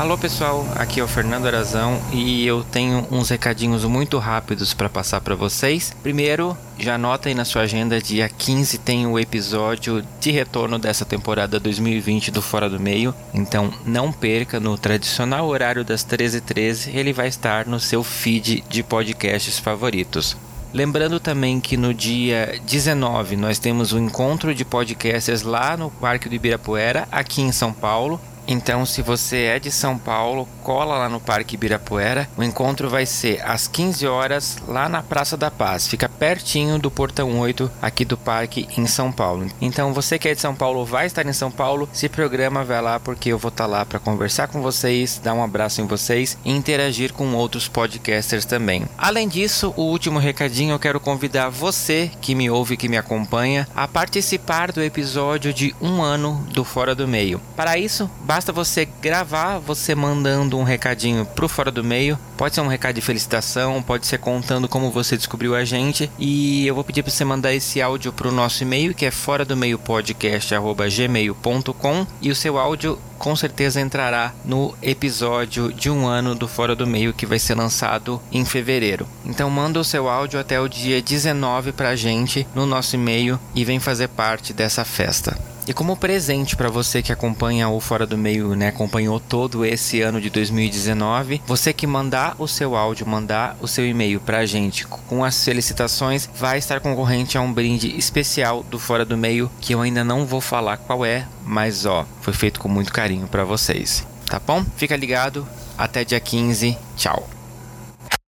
Alô pessoal, aqui é o Fernando Arazão e eu tenho uns recadinhos muito rápidos para passar para vocês. Primeiro, já anota aí na sua agenda, dia 15 tem o episódio de retorno dessa temporada 2020 do Fora do Meio. Então não perca no tradicional horário das 13h13, ele vai estar no seu feed de podcasts favoritos. Lembrando também que no dia 19 nós temos o um encontro de podcasters lá no Parque do Ibirapuera, aqui em São Paulo. Então, se você é de São Paulo, cola lá no Parque Ibirapuera. O encontro vai ser às 15 horas lá na Praça da Paz. Fica pertinho do Portão 8 aqui do parque em São Paulo. Então, você que é de São Paulo, vai estar em São Paulo, se programa, vai lá porque eu vou estar lá para conversar com vocês, dar um abraço em vocês e interagir com outros podcasters também. Além disso, o último recadinho eu quero convidar você que me ouve, que me acompanha, a participar do episódio de um ano do Fora do Meio. Para isso, basta você gravar, você mandando um recadinho pro Fora do Meio. Pode ser um recado de felicitação, pode ser contando como você descobriu a gente. E eu vou pedir para você mandar esse áudio pro nosso e-mail, que é fora do meio podcast@gmail.com, e o seu áudio com certeza entrará no episódio de um ano do Fora do Meio que vai ser lançado em fevereiro. Então manda o seu áudio até o dia 19 pra gente no nosso e-mail e vem fazer parte dessa festa. E como presente para você que acompanha o Fora do Meio, né, acompanhou todo esse ano de 2019, você que mandar o seu áudio, mandar o seu e-mail para a gente com as felicitações, vai estar concorrente a um brinde especial do Fora do Meio que eu ainda não vou falar qual é, mas ó, foi feito com muito carinho para vocês. Tá bom? Fica ligado. Até dia 15. Tchau.